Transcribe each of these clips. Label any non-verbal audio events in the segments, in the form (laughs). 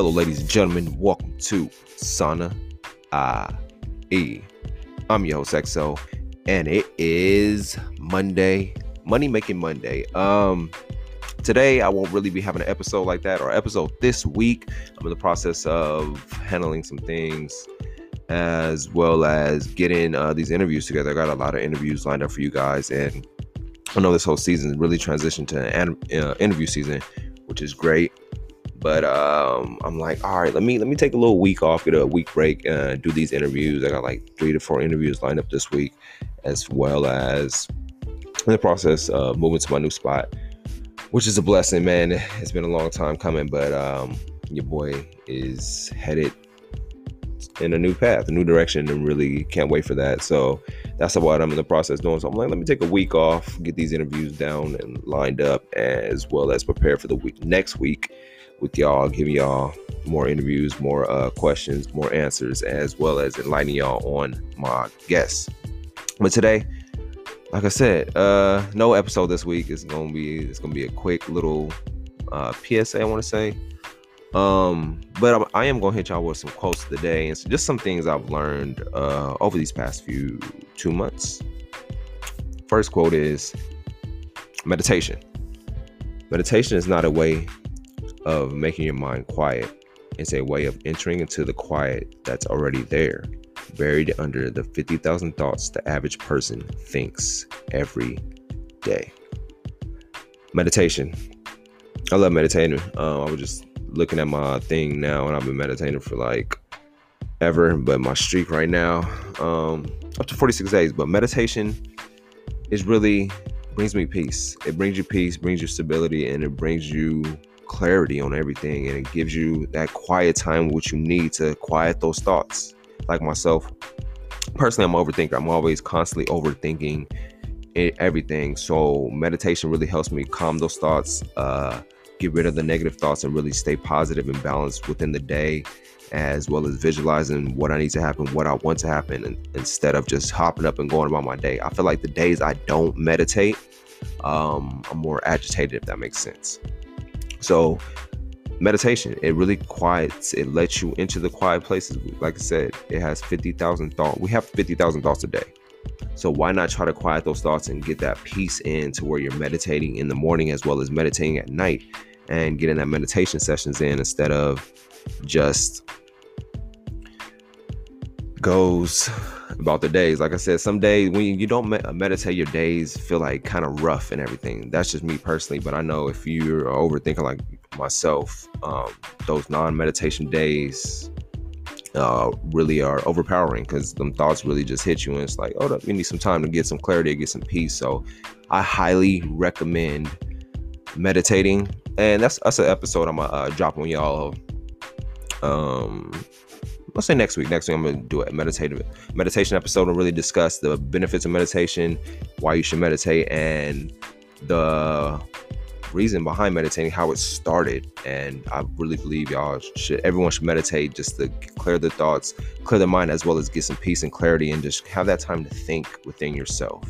Hello, ladies and gentlemen. Welcome to Sana IE. I'm your host XO, and it is Monday, Money Making Monday. Um, today I won't really be having an episode like that or episode this week. I'm in the process of handling some things as well as getting uh, these interviews together. I got a lot of interviews lined up for you guys, and I know this whole season really transitioned to an uh, interview season, which is great. But um, I'm like, all right, let me let me take a little week off, get a week break, uh, do these interviews. I got like three to four interviews lined up this week, as well as in the process of moving to my new spot, which is a blessing, man. It's been a long time coming, but um, your boy is headed in a new path, a new direction, and really can't wait for that. So that's what I'm in the process doing. So I'm like, let me take a week off, get these interviews down and lined up, as well as prepare for the week next week with y'all, giving y'all more interviews, more uh, questions, more answers, as well as enlightening y'all on my guests. But today, like I said, uh, no episode this week. It's gonna be it's gonna be a quick little uh, PSA. I want to say, um, but I'm, I am gonna hit y'all with some quotes of the day and so just some things I've learned uh, over these past few two months. First quote is meditation. Meditation is not a way of making your mind quiet. It's a way of entering into the quiet that's already there, buried under the 50,000 thoughts the average person thinks every day. Meditation. I love meditating. Um, I was just looking at my thing now, and I've been meditating for like ever, but my streak right now, um, up to 46 days. But meditation is really brings me peace. It brings you peace, brings you stability, and it brings you clarity on everything and it gives you that quiet time which you need to quiet those thoughts. Like myself personally i'm overthinker. I'm always constantly overthinking everything. So meditation really helps me calm those thoughts uh, get rid of the negative thoughts and really stay positive and balanced within the day as well as visualizing what i need to happen what i want to happen and, instead of just hopping up and going about my day. I feel like the days i don't meditate um, i'm more agitated if that makes sense so meditation, it really quiets, it lets you into the quiet places. Like I said, it has 50,000 thoughts. We have 50,000 thoughts a day. So why not try to quiet those thoughts and get that peace in to where you're meditating in the morning as well as meditating at night and getting that meditation sessions in instead of just goes about the days. Like I said, some days when you don't meditate, your days feel like kind of rough and everything. That's just me personally, but I know if you're overthinking like myself, um, those non-meditation days uh, really are overpowering because them thoughts really just hit you, and it's like, oh, you need some time to get some clarity, get some peace. So, I highly recommend meditating, and that's that's an episode I'm gonna uh, drop on y'all. Um, let's say next week. Next week I'm gonna do a meditative meditation episode and really discuss the benefits of meditation, why you should meditate, and the reason behind meditating, how it started. And I really believe y'all should everyone should meditate just to clear their thoughts, clear their mind, as well as get some peace and clarity and just have that time to think within yourself.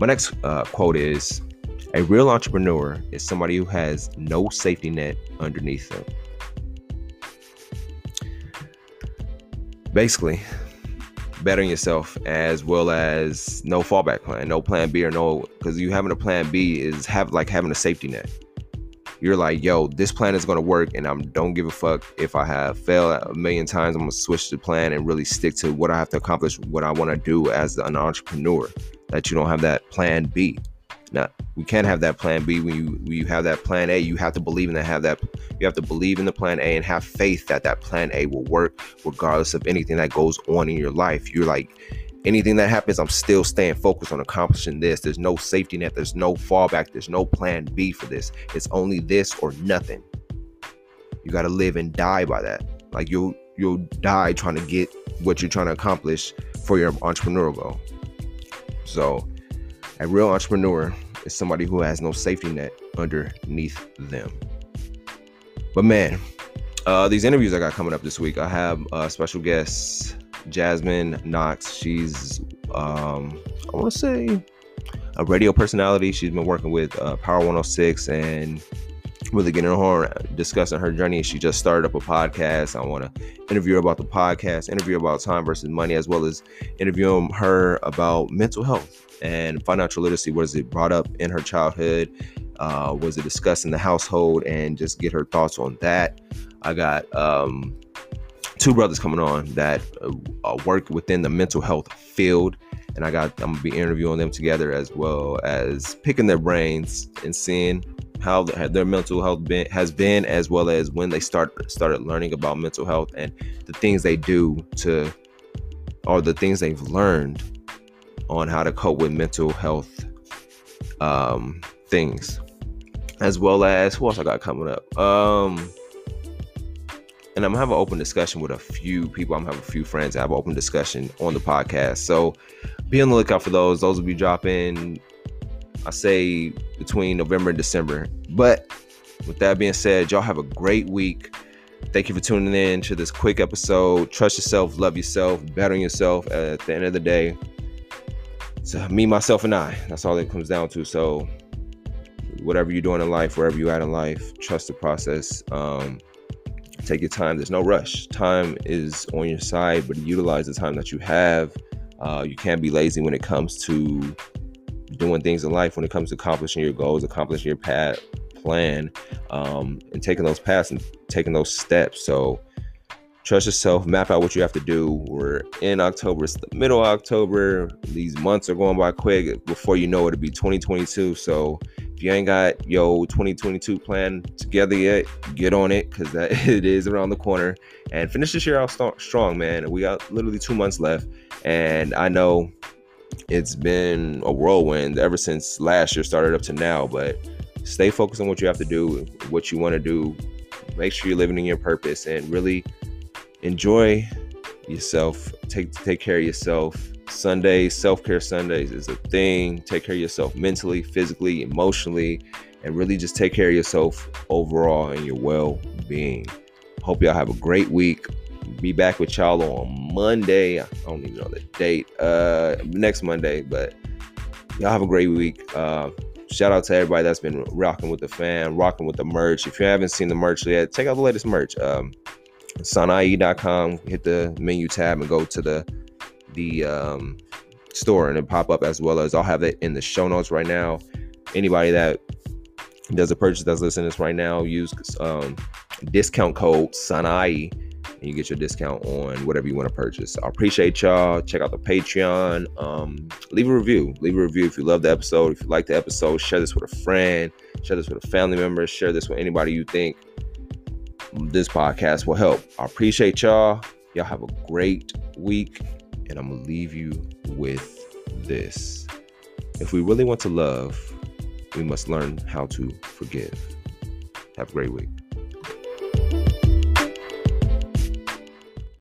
My next uh, quote is a real entrepreneur is somebody who has no safety net underneath them. Basically bettering yourself as well as no fallback plan, no plan B or no because you having a plan B is have like having a safety net. You're like, yo, this plan is gonna work, and I'm don't give a fuck if I have failed a million times. I'm gonna switch the plan and really stick to what I have to accomplish, what I want to do as an entrepreneur. That you don't have that plan B. Now we can't have that plan B when you when you have that plan A. You have to believe in that. Have that. You have to believe in the plan A and have faith that that plan A will work regardless of anything that goes on in your life. You're like anything that happens, I'm still staying focused on accomplishing this. There's no safety net. There's no fallback. There's no plan B for this. It's only this or nothing. You got to live and die by that. Like you'll you'll die trying to get what you're trying to accomplish for your entrepreneurial goal. So a real entrepreneur is somebody who has no safety net underneath them. But man, uh, these interviews I got coming up this week, I have a special guest, Jasmine Knox. She's, um, I want to say, a radio personality. She's been working with uh, Power 106 and really getting her discussing her journey. She just started up a podcast. I want to interview her about the podcast, interview her about time versus money, as well as interviewing her about mental health and financial literacy. Was it brought up in her childhood? Uh, was it discussed in the household? And just get her thoughts on that. I got um, two brothers coming on that uh, work within the mental health field and I got I'm gonna be interviewing them together as well as picking their brains and seeing how their mental health been, has been, as well as when they start started learning about mental health and the things they do to, or the things they've learned on how to cope with mental health um, things, as well as who else I got coming up. Um, and I'm gonna have an open discussion with a few people. I'm gonna have a few friends. I have an open discussion on the podcast. So be on the lookout for those. Those will be dropping I say between November and December. But with that being said, y'all have a great week. Thank you for tuning in to this quick episode. Trust yourself, love yourself, bet on yourself. At the end of the day, so me, myself, and I. That's all it comes down to. So, whatever you're doing in life, wherever you're at in life, trust the process. Um, take your time. There's no rush. Time is on your side, but utilize the time that you have. Uh, you can't be lazy when it comes to doing things in life when it comes to accomplishing your goals, accomplishing your path plan, um, and taking those paths and taking those steps. So trust yourself, map out what you have to do. We're in October, it's the middle of October. These months are going by quick. Before you know it, it'll be 2022. So if you ain't got your 2022 plan together yet, get on it because that (laughs) it is around the corner. And finish this year out strong, man. We got literally two months left, and I know it's been a whirlwind ever since last year started up to now. But stay focused on what you have to do, what you want to do. Make sure you're living in your purpose and really enjoy yourself. Take take care of yourself. Sundays, self care Sundays is a thing. Take care of yourself mentally, physically, emotionally, and really just take care of yourself overall and your well being. Hope y'all have a great week be back with y'all on Monday. I don't even know the date. Uh, next Monday, but y'all have a great week. Uh, shout out to everybody that's been rocking with the fan, rocking with the merch. If you haven't seen the merch yet, check out the latest merch. Um, Sanae.com. Hit the menu tab and go to the the um, store, and it pop up as well as I'll have it in the show notes right now. Anybody that does a purchase that's listening to this right now, use um, discount code Sanae and you get your discount on whatever you want to purchase. I appreciate y'all. Check out the Patreon. Um, leave a review. Leave a review if you love the episode. If you like the episode, share this with a friend. Share this with a family member. Share this with anybody you think this podcast will help. I appreciate y'all. Y'all have a great week, and I'm gonna leave you with this. If we really want to love, we must learn how to forgive. Have a great week.